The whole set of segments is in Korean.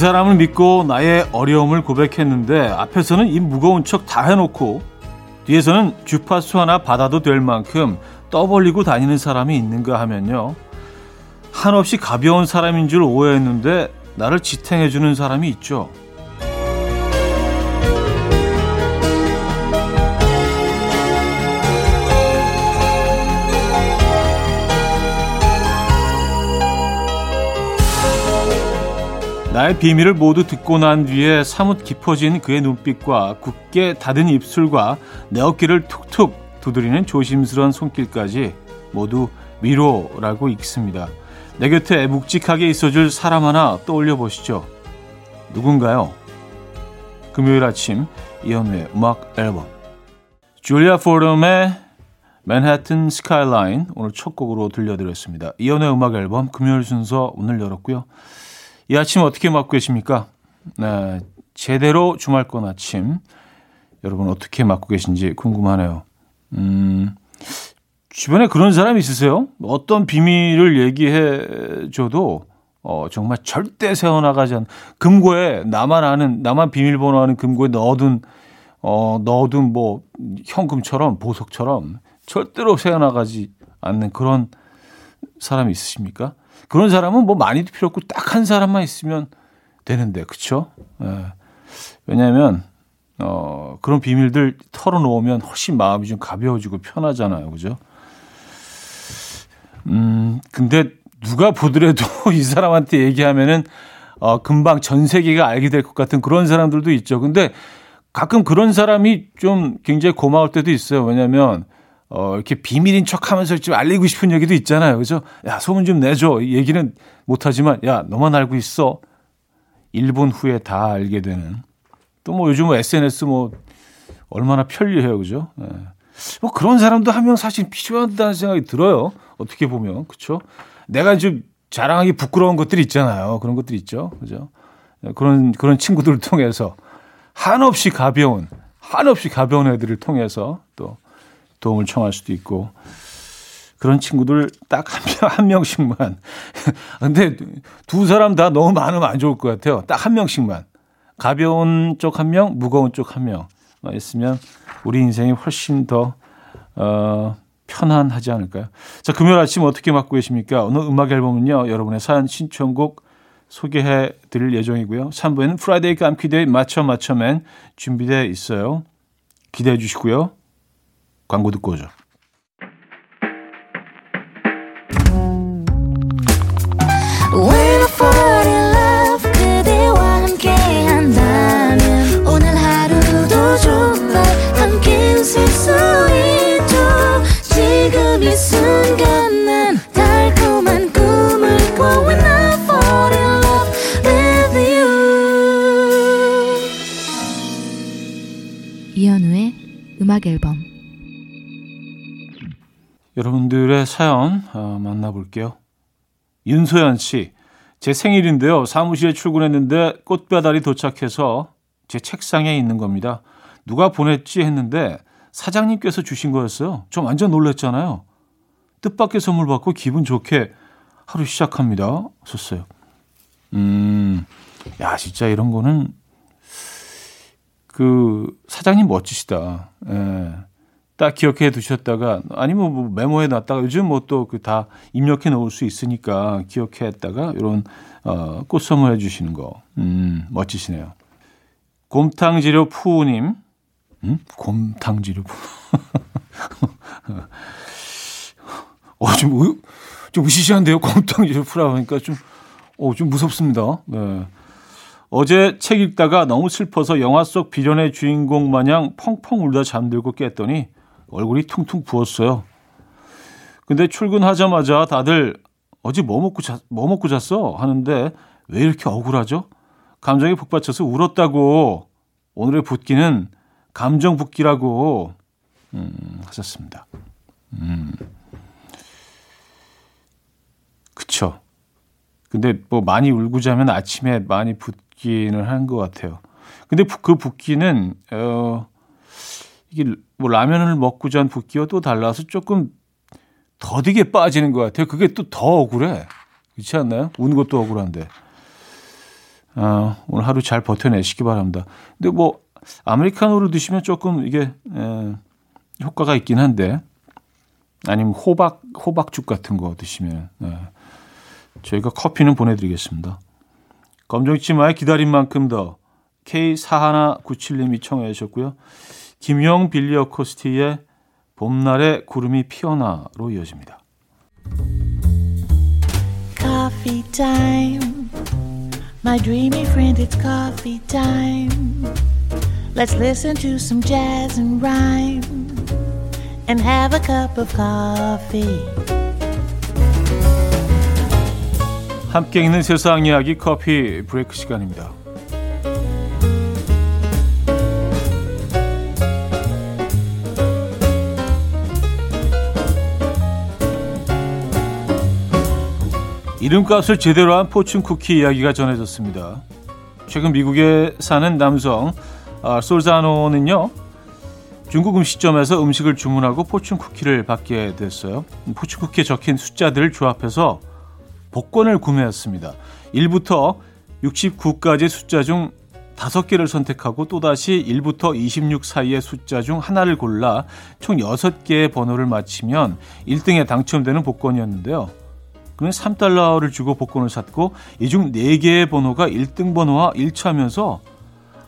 그 사람을 믿고 나의 어려움을 고백했는데 앞에서는 이 무거운 척 다 해놓고 뒤에서는 주파수 하나 받아도 될 만큼 떠벌리고 다니는 사람이 있는가 하면요. 한없이 가벼운 사람인 줄 오해했는데 나를 지탱해주는 사람이 있죠. 나의 비밀을 모두 듣고 난 뒤에 사뭇 깊어진 그의 눈빛과 굳게 닫은 입술과 내 어깨를 툭툭 두드리는 조심스러운 손길까지 모두 위로라고 읽습니다. 내 곁에 묵직하게 있어줄 사람 하나 떠올려 보시죠. 누군가요? 금요일 아침 이현우의 음악 앨범 줄리아 포럼의 맨하튼 스카이라인 오늘 첫 곡으로 들려드렸습니다. 이현우의 음악 앨범 금요일 순서 오늘 열었고요. 이 아침 어떻게 맞고 계십니까? 네, 제대로 주말권 아침 여러분 어떻게 맞고 계신지 궁금하네요. 음, 주변에 그런 사람 있으세요? 어떤 비밀을 얘기해 줘도 어, 정말 절대 세워나가지 않는 금고에 나만 아는 나만 비밀번호 하는 금고에 넣어둔 어, 넣어둔 뭐 현금처럼 보석처럼 절대로 세워나가지 않는 그런 사람이 있으십니까? 그런 사람은 뭐 많이도 필요 없고 딱 한 사람만 있으면 되는데, 그쵸? 예. 왜냐하면, 어, 그런 비밀들 털어놓으면 훨씬 마음이 좀 가벼워지고 편하잖아요. 그죠? 음, 근데 누가 보더라도 이 사람한테 얘기하면은, 어, 금방 전 세계가 알게 될 것 같은 그런 사람들도 있죠. 근데 가끔 그런 사람이 좀 굉장히 고마울 때도 있어요. 왜냐면, 어, 이렇게 비밀인 척 하면서 좀 알리고 싶은 얘기도 있잖아요. 그죠? 야, 소문 좀 내줘. 얘기는 못하지만, 야, 너만 알고 있어. 1분 후에 다 알게 되는. 또 뭐 요즘은 SNS 뭐, 얼마나 편리해요. 그죠? 네. 뭐 그런 사람도 한 명 사실 필요하다는 생각이 들어요. 어떻게 보면. 그쵸? 내가 좀 자랑하기 부끄러운 것들이 있잖아요. 그런 것들이 있죠. 그죠? 네, 그런, 그런 친구들을 통해서 한없이 가벼운, 한없이 가벼운 애들을 통해서 또 도움을 청할 수도 있고 그런 친구들 딱 한 명, 한 명씩만. 근데 두 사람 다 너무 많으면 안 좋을 것 같아요. 딱 한 명씩만. 가벼운 쪽 한 명, 무거운 쪽 한 명. 있으면 우리 인생이 훨씬 더, 어, 편안하지 않을까요? 자, 금요일 아침 어떻게 맞고 계십니까? 오늘 음악 앨범은요, 여러분의 사연 신청곡 소개해 드릴 예정이고요. 3부에는 프라이데이 깜키데이 맞춰 맞춰맨 준비되어 있어요. 기대해 주시고요. 광고 듣고 오죠. 여러분들의 사연 어, 만나볼게요. 윤소연 씨, 제 생일인데요. 사무실에 출근했는데 꽃배달이 도착해서 제 책상에 있는 겁니다. 누가 보냈지 했는데 사장님께서 주신 거였어요. 좀 완전 놀랐잖아요. 뜻밖의 선물 받고 기분 좋게 하루 시작합니다. 썼어요. 음, 야, 진짜 이런 거는 그 사장님 멋지시다. 예. 딱 기억해 두셨다가 아니면 뭐 메모해 놨다가 요즘 뭐 또 그 다 입력해 놓을 수 있으니까 기억했다가 이런 어, 꽃 선물해 주시는 거, 음, 멋지시네요. 곰탕지료 푸우님, 음? 곰탕지료 푸. 어, 좀, 좀 으시시한데요? 곰탕지료 푸라 하니까 좀, 어, 좀 무섭습니다. 네. 어제 책 읽다가 너무 슬퍼서 영화 속 비련의 주인공 마냥 펑펑 울다 잠들고 깼더니 얼굴이 퉁퉁 부었어요. 근데 출근하자마자 다들 어제 뭐 먹고 자, 뭐 먹고 잤어? 하는데 왜 이렇게 억울하죠? 감정이 북받쳐서 울었다고 오늘의 붓기는 감정 붓기라고 음, 하셨습니다. 음. 그쵸. 근데 뭐 많이 울고 자면 아침에 많이 붓기는 한것 같아요. 근데 그 붓기는 어 이게 뭐 라면을 먹고 잔 붓기와 또 달라서 조금 더디게 빠지는 것 같아요. 그게 또 더 억울해. 그렇지 않나요? 우는 것도 억울한데. 어, 오늘 하루 잘 버텨내시기 바랍니다. 근데 뭐 아메리카노를 드시면 조금 이게 에, 효과가 있긴 한데 아니면 호박 호박죽 같은 거 드시면 에, 저희가 커피는 보내드리겠습니다. 검정치마의 기다린 만큼 더 K4197님이 청해 주셨고요. 김영 빌리어 코스티의 봄날의 구름이 피어나로 이어집니다. Coffee time. My dreamy friend, it's coffee time. Let's listen to some jazz and rhyme and have a cup of coffee. 함께 있는 세상 이야기 커피 브레이크 시간입니다. 이름값을 제대로 한 포춘 쿠키 이야기가 전해졌습니다. 최근 미국에 사는 남성 아, 솔자노는요 중국 음식점에서 음식을 주문하고 포춘 쿠키를 받게 됐어요. 포춘 쿠키에 적힌 숫자들을 조합해서 복권을 구매했습니다. 1부터 69까지 숫자 중 5개를 선택하고 또다시 1부터 26 사이의 숫자 중 하나를 골라 총 6개의 번호를 맞히면 1등에 당첨되는 복권이었는데요. 그는 3달러를 주고 복권을 샀고 이 중 4개의 번호가 1등 번호와 일치하면서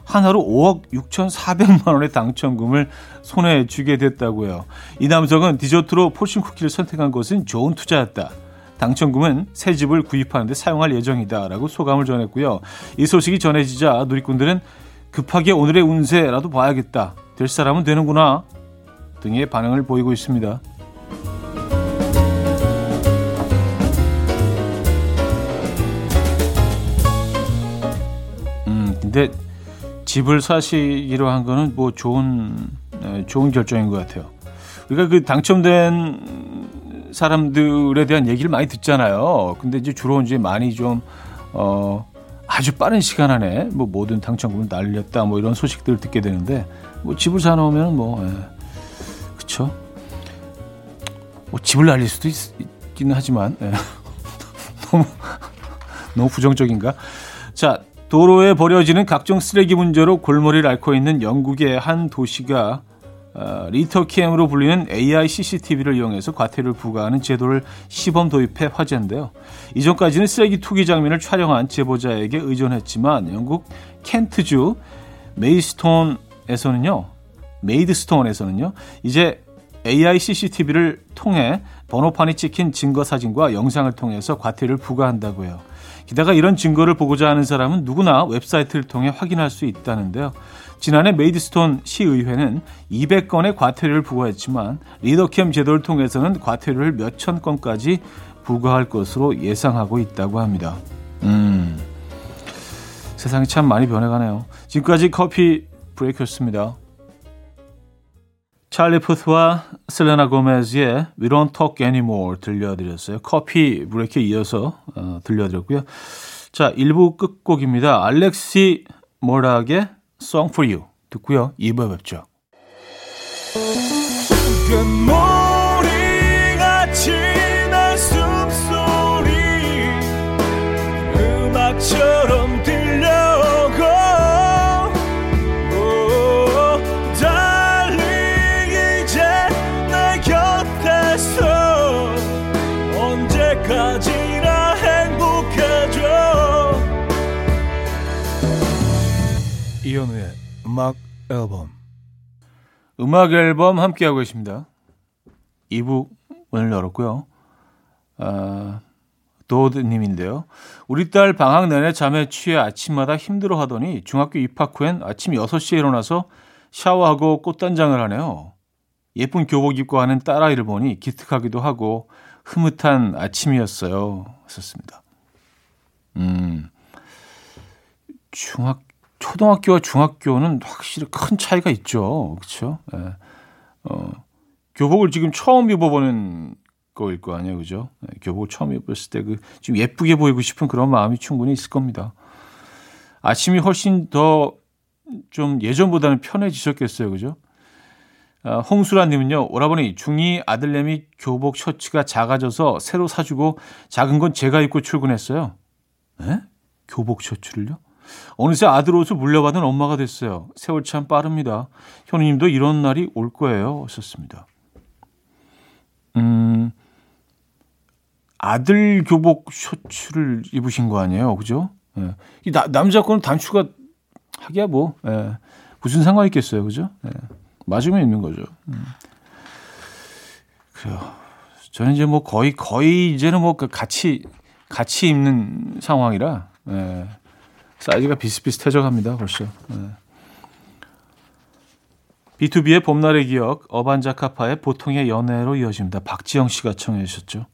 하나로 5억 6,400만 원의 당첨금을 손에 쥐게 됐다고요. 이 남성은 디저트로 포신 쿠키를 선택한 것은 좋은 투자였다. 당첨금은 새 집을 구입하는데 사용할 예정이다라고 소감을 전했고요. 이 소식이 전해지자 누리꾼들은 급하게 오늘의 운세라도 봐야겠다. 될 사람은 되는구나. 등의 반응을 보이고 있습니다. 근데 집을 사시기로 한 거는 뭐 좋은 좋은 결정인 것 같아요. 우리가 그 당첨된 사람들에 대한 얘기를 많이 듣잖아요. 근데 이제 주로 이제 많이 좀 어, 아주 빠른 시간 안에 뭐 모든 당첨금을 날렸다 뭐 이런 소식들을 듣게 되는데 뭐 집을 사놓으면 뭐 예. 그쵸? 뭐 집을 날릴 수도 있, 기는 하지만 예. 너무 너무 부정적인가? 자 도로에 버려지는 각종 쓰레기 문제로 골머리를 앓고 있는 영국의 한 도시가 어, 리터캠으로 불리는 AI CCTV를 이용해서 과태료를 부과하는 제도를 시범 도입해 화제인데요. 이전까지는 쓰레기 투기 장면을 촬영한 제보자에게 의존했지만 영국 켄트주 메이스톤에서는요, 메이드스톤에서는요, 이제 AI CCTV를 통해 번호판이 찍힌 증거 사진과 영상을 통해서 과태료를 부과한다고요. 게다가 이런 증거를 보고자 하는 사람은 누구나 웹사이트를 통해 확인할 수 있다는데요. 지난해 메이드스톤 시의회는 200건의 과태료를 부과했지만 리터캠 제도를 통해서는 과태료를 몇천 건까지 부과할 것으로 예상하고 있다고 합니다. 음, 세상이 참 많이 변해가네요. 지금까지 커피 브레이크였습니다. 찰리 푸스와 셀레나 고메즈의 We Don't Talk Anymore 들려드렸어요. 커피 브레이크에 이어서 어, 들려드렸고요. 자, 1부 끝곡입니다. 알렉시 모락의 Song for You 듣고요. 2부에 뵙죠. 이현우의 음악 앨범 음악 앨범 함께하고 계십니다. 2부 문을 열었고요. 아, 도드님인데요. 우리 딸 방학 내내 잠에 취해 아침마다 힘들어 하더니 중학교 입학 후엔 아침 6시에 일어나서 샤워하고 꽃단장을 하네요. 예쁜 교복 입고 하는 딸아이를 보니 기특하기도 하고 흐뭇한 아침이었어요. 했었습니다. 음, 중학 초등학교와 중학교는 확실히 큰 차이가 있죠. 그렇죠? 예. 어, 교복을 지금 처음 입어보는 거일 거 아니에요, 그죠? 예, 교복을 처음 입었을 때 그 좀 예쁘게 보이고 싶은 그런 마음이 충분히 있을 겁니다. 아침이 훨씬 더 좀 예전보다는 편해지셨겠어요, 그죠? 아, 홍수라님은요, 오라버니 중2 아들내미 교복 셔츠가 작아져서 새로 사주고 작은 건 제가 입고 출근했어요. 에? 교복 셔츠를요? 어느새 아들 옷을 물려받은 엄마가 됐어요. 세월 참 빠릅니다. 현우님도 이런 날이 올 거예요. 썼습니다. 음, 아들 교복 셔츠를 입으신 거 아니에요, 그죠? 예. 이 나, 남자 거는 단추가 하기야 뭐 예. 무슨 상관 있겠어요, 그죠? 예. 맞으면 있는 거죠. 음. 그래요. 저는 이제 뭐 거의 거의 이제는 뭐그 같이 같이 입는 상황이라 예. 사이즈가 비슷비슷해져 갑니다, 벌써. 예. B2B의 봄날의 기억, 어반자카파의 보통의 연애로 이어집니다. 박지영 씨가 청해 주셨죠.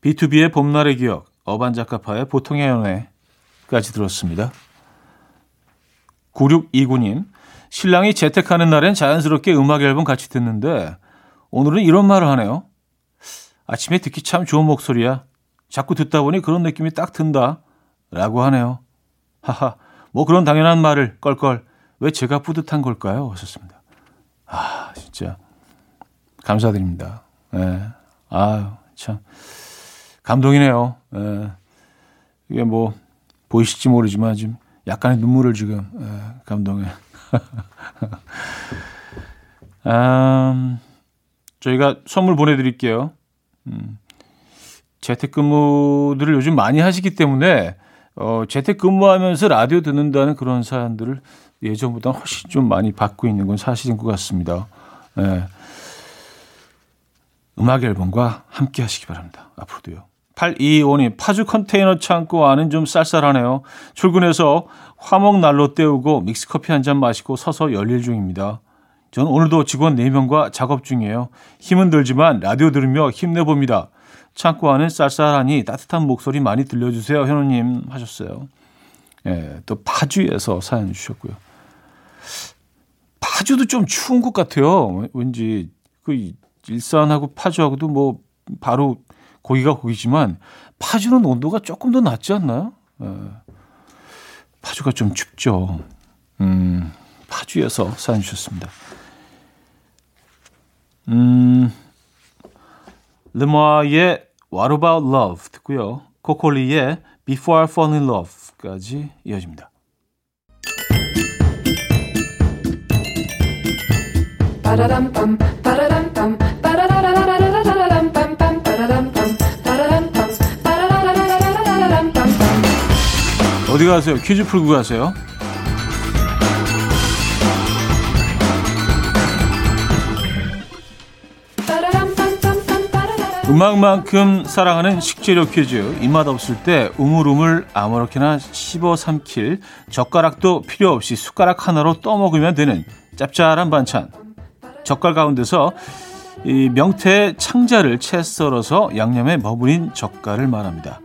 B2B의 봄날의 기억, 어반자카파의 보통의 연애까지 들었습니다. 9629님, 신랑이 재택하는 날엔 자연스럽게 음악 앨범 같이 듣는데 오늘은 이런 말을 하네요. 아침에 듣기 참 좋은 목소리야. 자꾸 듣다 보니 그런 느낌이 딱 든다. 라고 하네요. 하하, 뭐 그런 당연한 말을 껄껄. 왜 제가 뿌듯한 걸까요? 하셨습니다. 아, 진짜. 감사드립니다. 예. 네. 아유, 참. 감동이네요. 예. 이게 뭐, 보이실지 모르지만 지금 약간의 눈물을 지금, 예, 감동에. 음, 저희가 선물 보내드릴게요. 음, 재택근무들을 요즘 많이 하시기 때문에 어, 재택근무하면서 라디오 듣는다는 그런 사연들을 예전보다 훨씬 좀 많이 받고 있는 건 사실인 것 같습니다. 네. 음악 앨범과 함께 하시기 바랍니다. 앞으로도요. 825님, 파주 컨테이너 창고 안은 좀 쌀쌀하네요. 출근해서 화목 난로 때우고 믹스커피 한 잔 마시고 서서 열일 중입니다. 저는 오늘도 직원 4명과 작업 중이에요. 힘은 들지만 라디오 들으며 힘내봅니다. 창고 안은 쌀쌀하니 따뜻한 목소리 많이 들려주세요. 현우님 하셨어요. 예, 또 파주에서 사연 주셨고요. 파주도 좀 추운 것 같아요. 왠지 그 일산하고 파주하고도 뭐 바로 고기가 고기지만 파주는 온도가 조금 더 낮지 않나요? 예. 파주가 좀 춥죠. 음, 파주에서 사연 주셨습니다. 음, 르마의 What About Love 듣고요. 코콜리의 Before I Fall in Love까지 이어집니다. 어디 가세요? 퀴즈 풀고 가세요. 음악만큼 사랑하는 식재료 퀴즈. 입맛 없을 때 우물우물 아무렇게나 씹어 삼킬 젓가락도 필요 없이 숟가락 하나로 떠먹으면 되는 짭짤한 반찬. 젓갈 가운데서 이 명태 창자를 채 썰어서 양념에 머무린 젓갈을 말합니다.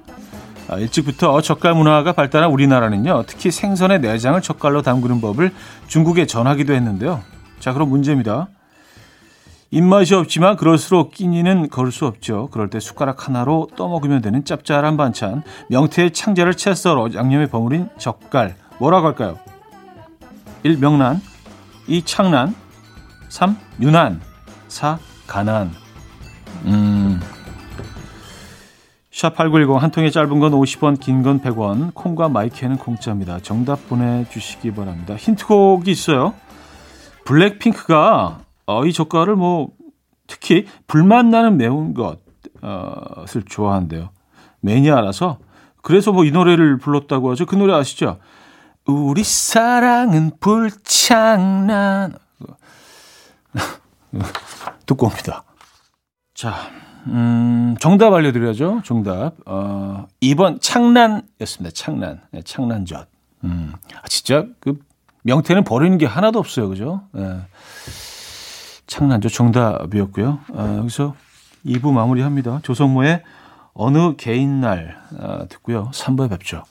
아, 일찍부터 젓갈 문화가 발달한 우리나라는요, 특히 생선의 내장을 젓갈로 담그는 법을 중국에 전하기도 했는데요. 자, 그럼 문제입니다. 입맛이 없지만 그럴수록 끼니는 걸수 없죠. 그럴 때 숟가락 하나로 떠먹으면 되는 짭짤한 반찬. 명태의 창자를 채 썰어 양념에 버무린 젓갈. 뭐라고 할까요? 1. 명란 2. 창란 3. 유난 4. 가난 음... 샵8910 한 통에 짧은 건 50원, 긴 건 100원, 콩과 마이크는 공짜입니다. 정답 보내 주시기 바랍니다. 힌트곡이 있어요. 블랙핑크가 어, 이 젓갈을 뭐 특히 불맛 나는 매운 것을 좋아한대요. 매니아라서 그래서 뭐 이 노래를 불렀다고 하죠. 그 노래 아시죠? 우리 사랑은 불창난 듣고 옵니다. 자, 음, 정답 알려드려야죠. 정답. 어, 2번 창란이었습니다. 창란. 네, 창란젓. 음, 아, 진짜 그 명태는 버리는 게 하나도 없어요. 그죠? 네. 창란젓 정답이었고요. 아, 여기서 2부 마무리합니다. 조성모의 어느 개인 날 아, 듣고요. 3부에 뵙죠.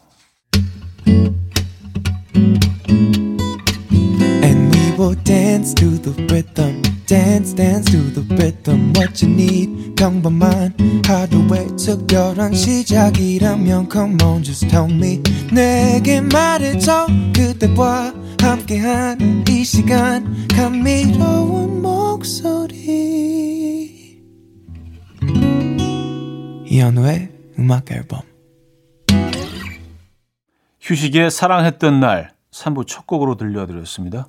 Will dance to the rhythm. dance dance to the rhythm what you need 평범한 하루의 특별한 시작이라면 come on just tell me 내게 말해줘 그대와 함께한 이 시간 감미로운 목소리 이현우의 음악 앨범 휴식에 사랑했던 날 3부 첫 곡으로 들려드렸습니다.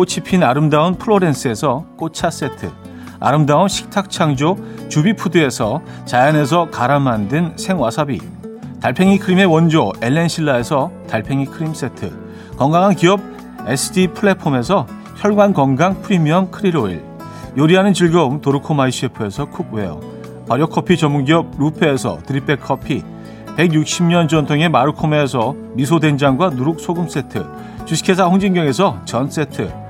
꽃이 핀 아름다운 플로렌스에서 꽃차 세트, 아름다운 식탁 창조 주비푸드에서 자연에서 갈아 만든 생와사비 달팽이 크림의 원조 엘렌실라에서 달팽이 크림 세트 건강한 기업 SD 플랫폼에서 혈관 건강 프리미엄 크릴 오일 요리하는 즐거움 도르코마이 셰프에서 cookware 발효 커피 전문 기업 루페에서 드립백 커피 160년 전통의 마르코메에서 미소 된장과 누룩 소금 세트 주식회사 홍진경에서 전 세트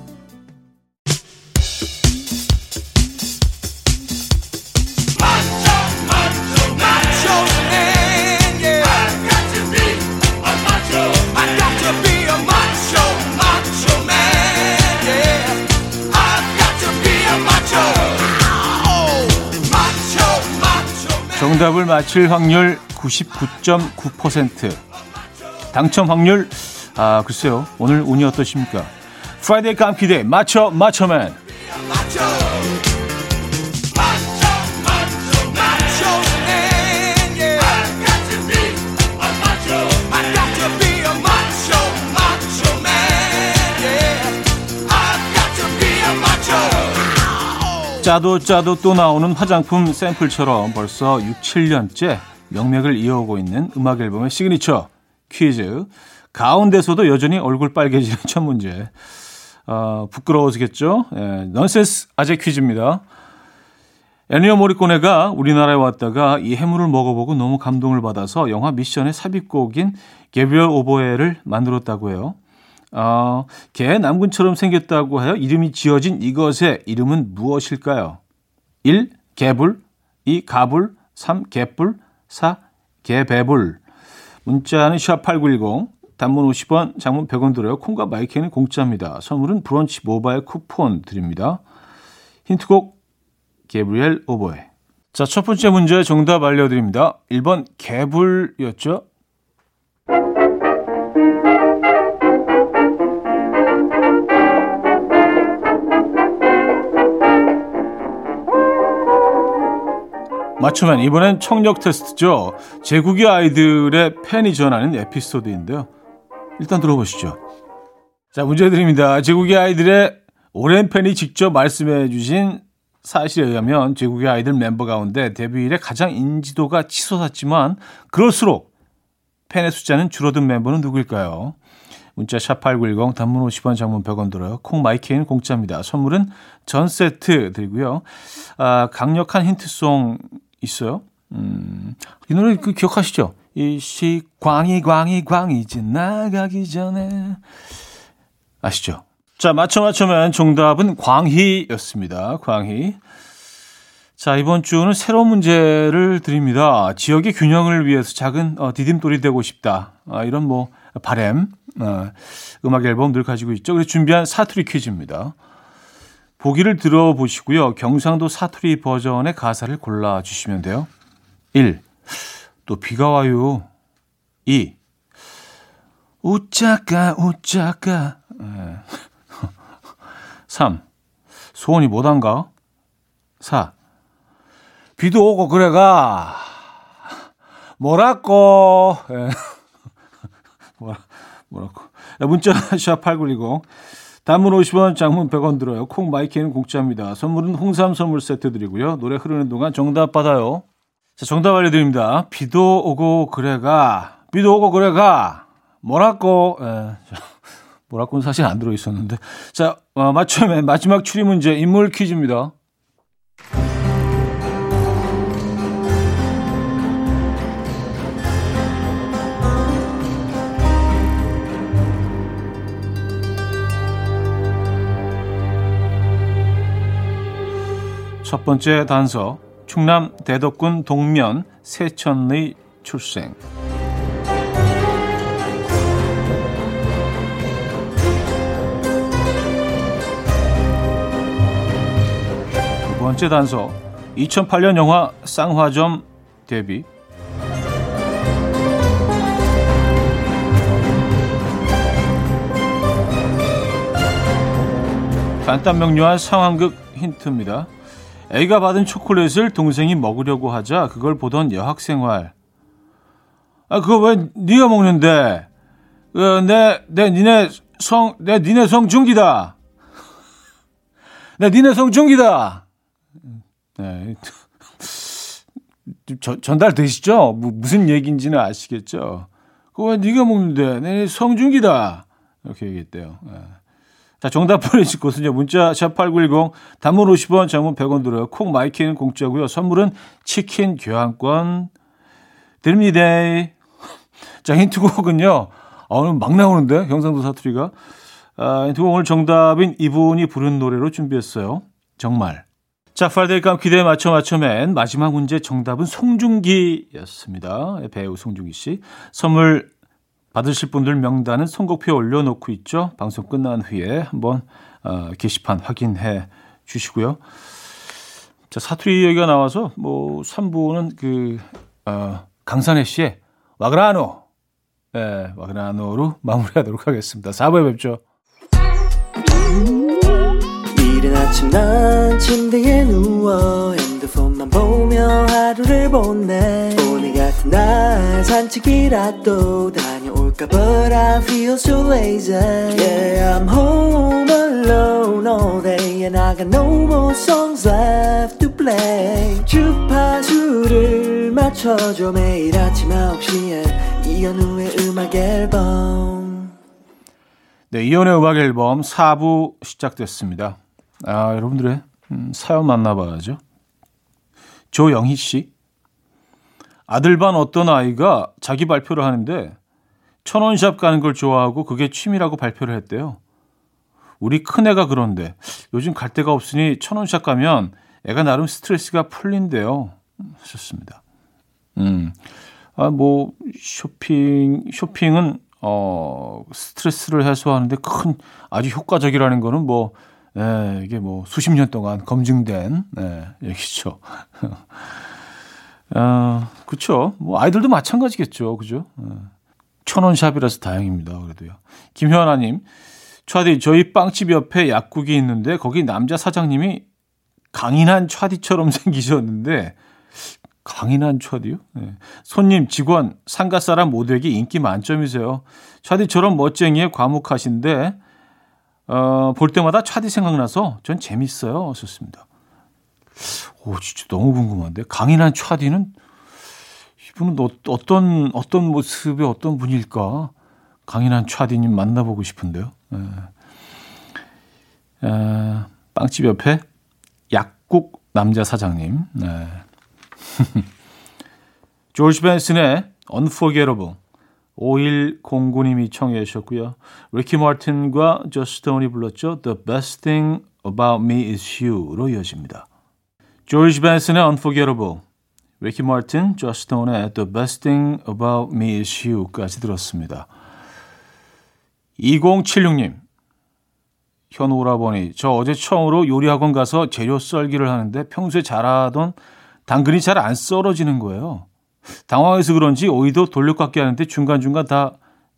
정답을 맞힐 확률 99.9%. 당첨 확률, 아, 글쎄요. 오늘 운이 어떠십니까? 프라이데이 깜키데이, 맞춰, 맞춰맨. 짜도 짜도 또 나오는 화장품 샘플처럼 벌써 6, 7년째 명맥을 이어오고 있는 음악 앨범의 시그니처 퀴즈. 가운데서도 여전히 얼굴 빨개지는 첫 문제. 어, 부끄러워지겠죠? 예, 넌센스 아재 퀴즈입니다. 엔니오 모리코네가 우리나라에 왔다가 이 해물을 먹어보고 너무 감동을 받아서 영화 미션의 삽입곡인 Gabriel's Oboe를 만들었다고 해요. 어, 개 남군처럼 생겼다고 하여 이름이 지어진 이것의 이름은 무엇일까요? 1. 개불 2. 가불 3. 개뿔 4. 개배불 문자는 샵8910 단문 50원, 장문 100원 들어요. 콩과 마이크는 공짜입니다. 선물은 브런치 모바일 쿠폰 드립니다. 힌트곡 게브리엘 오보에 자, 첫 번째 문제 정답 알려드립니다. 1번 개불이었죠? 맞추면 이번엔 청력 테스트죠. 제국의 아이들의 팬이 전하는 에피소드인데요. 일단 들어보시죠. 자, 문제 드립니다. 제국의 아이들의 오랜 팬이 직접 말씀해 주신 사실에 의하면 제국의 아이들 멤버 가운데 데뷔 이래 가장 인지도가 치솟았지만 그럴수록 팬의 숫자는 줄어든 멤버는 누구일까요? 문자 샵8910 단문 50원 장문 100원 들어요. 콩 마이케이는 공짜입니다. 선물은 전 세트 드리고요. 아, 강력한 힌트송 있어요. 음, 이 노래 그 기억하시죠? 이 시 광이 광이 광이 지나가기 전에 아시죠? 자, 맞춰 맞춰면 정답은 광희였습니다. 광희. 자, 이번 주는 새로운 문제를 드립니다. 지역의 균형을 위해서 작은 어, 디딤돌이 되고 싶다. 아, 이런 뭐 바램 어, 음악 앨범 늘 가지고 있죠. 그래서 준비한 사투리 퀴즈입니다. 보기를 들어보시고요. 경상도 사투리 버전의 가사를 골라주시면 돼요. 1. 또 비가 와요. 2. 우짜까 우짜까 3. 소원이 못한가? 4. 비도 오고 그래가 뭐라고 예. 뭐라, 뭐라고 문자 샵8910 단문 50원, 장문 100원 들어요. 콩 마이케이는 공짜입니다. 선물은 홍삼 선물 세트 드리고요. 노래 흐르는 동안 정답 받아요. 자, 정답 알려드립니다. 비도 오고 그래가, 비도 오고 그래가, 뭐라고, 에, 예, 뭐라고는 사실 안 들어 있었는데. 자, 어, 맞춤의 마지막 추리 문제 인물 퀴즈입니다. 첫 번째 단서 충남 대덕군 동면 세천의 출생 두 번째 단서 2008년 영화 쌍화점 데뷔 간단 명료한 상황극 힌트입니다. A가 받은 초콜릿을 동생이 먹으려고 하자 그걸 보던 여학생활. 아 그거 왜 네가 먹는데? 내내 내 니네 성 내 니네 성중기다. 내 니네 성중기다. 네. 저, 전달되시죠? 뭐, 무슨 얘기인지는 아시겠죠? 그거 왜 네가 먹는데? 내 성중기다. 이렇게 얘기했대요. 네. 자, 정답 보내실 곳은요. 문자 샵8910 단문 50원, 장문 100원 들어요. 콩 마이키는 공짜고요. 선물은 치킨 교환권 드립니다. 자, 힌트곡은요. 아, 오늘 막 나오는데 경상도 사투리가. 아, 힌트곡 오늘 정답인 이분이 부른 노래로 준비했어요. 정말. 자, 팔데이감 기대에 맞춰 맞춰맨 마지막 문제 정답은 송중기였습니다. 배우 송중기 씨. 선물 받으실 분들 명단은 선곡표에 올려놓고 있죠. 방송 끝난 후에 한번 어, 게시판 확인해 주시고요. 자, 사투리 얘기가 나와서 뭐 3부는 그 어, 강산혜 씨의 와그라노 예, 와그라노로 마무리하도록 하겠습니다. 4부에 뵙죠. 이른 아침 난 침대에 누워 핸드폰만 보며 하루를 보내 오늘 같은 날 산책이라도 다 볼까 But I feel so lazy. Yeah I'm home alone all day And I got no more songs left to play. 주파수를 맞춰줘 매일 아침 9시에. 이현우의 음악 앨범. 네 이현우의 음악 앨범 4부 시작됐습니다. 아 여러분들의 음, 사연 만나봐야죠. 조영희 씨. 아들 반 어떤 아이가 자기 발표를 하는데 천원샵 가는 걸 좋아하고 그게 취미라고 발표를 했대요. 우리 큰애가 그런데 요즘 갈 데가 없으니 천원샵 가면 애가 나름 스트레스가 풀린대요. 하셨습니다. 음. 아, 뭐, 쇼핑, 쇼핑은, 어, 스트레스를 해소하는데 큰, 아주 효과적이라는 거는 뭐, 예, 이게 뭐, 수십 년 동안 검증된, 예, 얘기죠. 아, 그쵸. 뭐, 아이들도 마찬가지겠죠. 그죠? 예. 천원샵이라서 다행입니다. 그래도요. 김현아님, 차디, 저희 빵집 옆에 약국이 있는데 거기 남자 사장님이 강인한 차디처럼 생기셨는데, 강인한 차디요? 네. 손님, 직원, 상가 사람 모두에게 인기 만점이세요. 차디처럼 멋쟁이에 과묵하신데, 어, 볼 때마다 차디 생각나서 전 재밌어요. 썼습니다. 오, 진짜 너무 궁금한데. 강인한 차디는 이분은 어, 어떤 어떤 모습의 어떤 분일까? 강인한 차디님 만나보고 싶은데요. 에. 에, 빵집 옆에 약국 남자 사장님. 네. 조지 벤슨의 Unforgettable 5109님이 청해 주셨고요. 리키 마틴과 저스톤이 불렀죠. The Best Thing About Me Is You로 이어집니다. 조지 벤슨의 Unforgettable 리키 마틴, 저스톤의 The Best Thing About Me Is You까지 들었습니다. 2076님, 현 오라버니, 저 어제 처음으로 요리학원 가서 재료 썰기를 하는데 평소에 잘하던 당근이 잘 안 썰어지는 거예요. 당황해서 그런지 오이도 돌려깎기 하는데 중간중간 다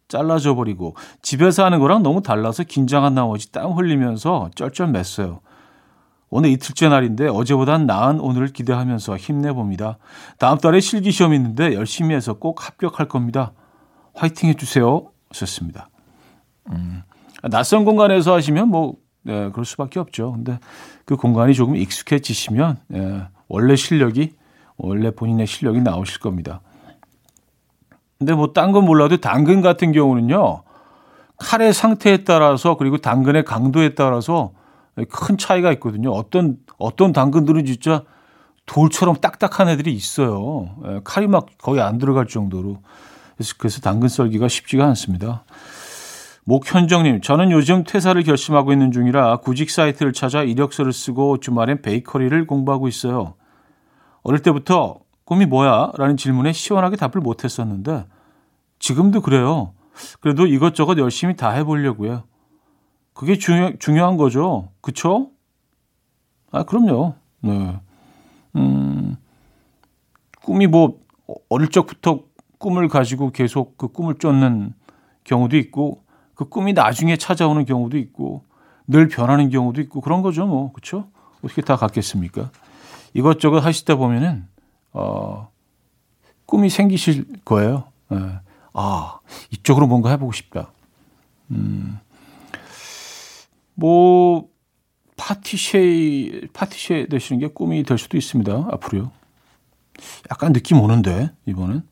잘라져 버리고 집에서 하는 거랑 너무 달라서 긴장한 나머지 땀 흘리면서 쩔쩔 맸어요. 오늘 이틀째 날인데 어제보단 나은 오늘을 기대하면서 힘내봅니다. 다음 달에 실기 시험 있는데 열심히 해서 꼭 합격할 겁니다. 화이팅 해주세요. 하셨습니다. 음, 낯선 공간에서 하시면 뭐, 네, 그럴 수밖에 없죠. 근데 그 공간이 조금 익숙해지시면, 네, 원래 실력이, 원래 본인의 실력이 나오실 겁니다. 근데 뭐, 딴 건 몰라도 당근 같은 경우는요, 칼의 상태에 따라서 그리고 당근의 강도에 따라서 큰 차이가 있거든요. 어떤 어떤 당근들은 진짜 돌처럼 딱딱한 애들이 있어요. 예, 칼이 막 거의 안 들어갈 정도로. 그래서, 그래서 당근 썰기가 쉽지가 않습니다. 목현정님, 저는 요즘 퇴사를 결심하고 있는 중이라 구직 사이트를 찾아 이력서를 쓰고 주말엔 베이커리를 공부하고 있어요. 어릴 때부터 꿈이 뭐야? 라는 질문에 시원하게 답을 못했었는데 지금도 그래요. 그래도 이것저것 열심히 다 해보려고요. 그게 중요, 중요한 거죠. 그쵸? 아, 그럼요. 네. 음, 꿈이 뭐, 어릴 적부터 꿈을 가지고 계속 그 꿈을 쫓는 경우도 있고, 그 꿈이 나중에 찾아오는 경우도 있고, 늘 변하는 경우도 있고, 그런 거죠, 뭐. 그쵸? 어떻게 다 같겠습니까? 이것저것 하시다 보면은, 어, 꿈이 생기실 거예요. 네. 아, 이쪽으로 뭔가 해보고 싶다. 음, 뭐, 파티쉐이, 파티쉐 되시는 게 꿈이 될 수도 있습니다. 앞으로요. 약간 느낌 오는데, 이번엔.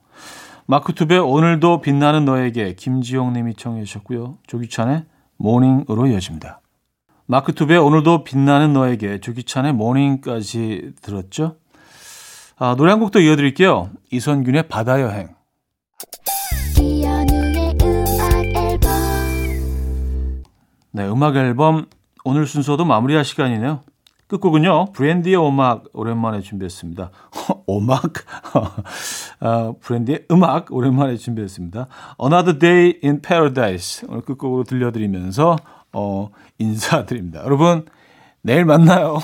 마크툽의 오늘도 빛나는 너에게 김지영 님이 청해 주셨고요. 조규찬의 morning으로 이어집니다. 마크툽의 오늘도 빛나는 너에게 조규찬의 morning까지 들었죠. 아, 노래 한 곡 더 이어드릴게요. 이선균의 바다 여행. 네, 음악 앨범 오늘 순서도 마무리할 시간이네요. 끝곡은요. 브랜디의 음악 오랜만에 준비했습니다. 음악? 아, 브랜디의 음악 오랜만에 준비했습니다. Another Day in Paradise 오늘 끝곡으로 들려드리면서 어, 인사드립니다. 여러분 내일 만나요.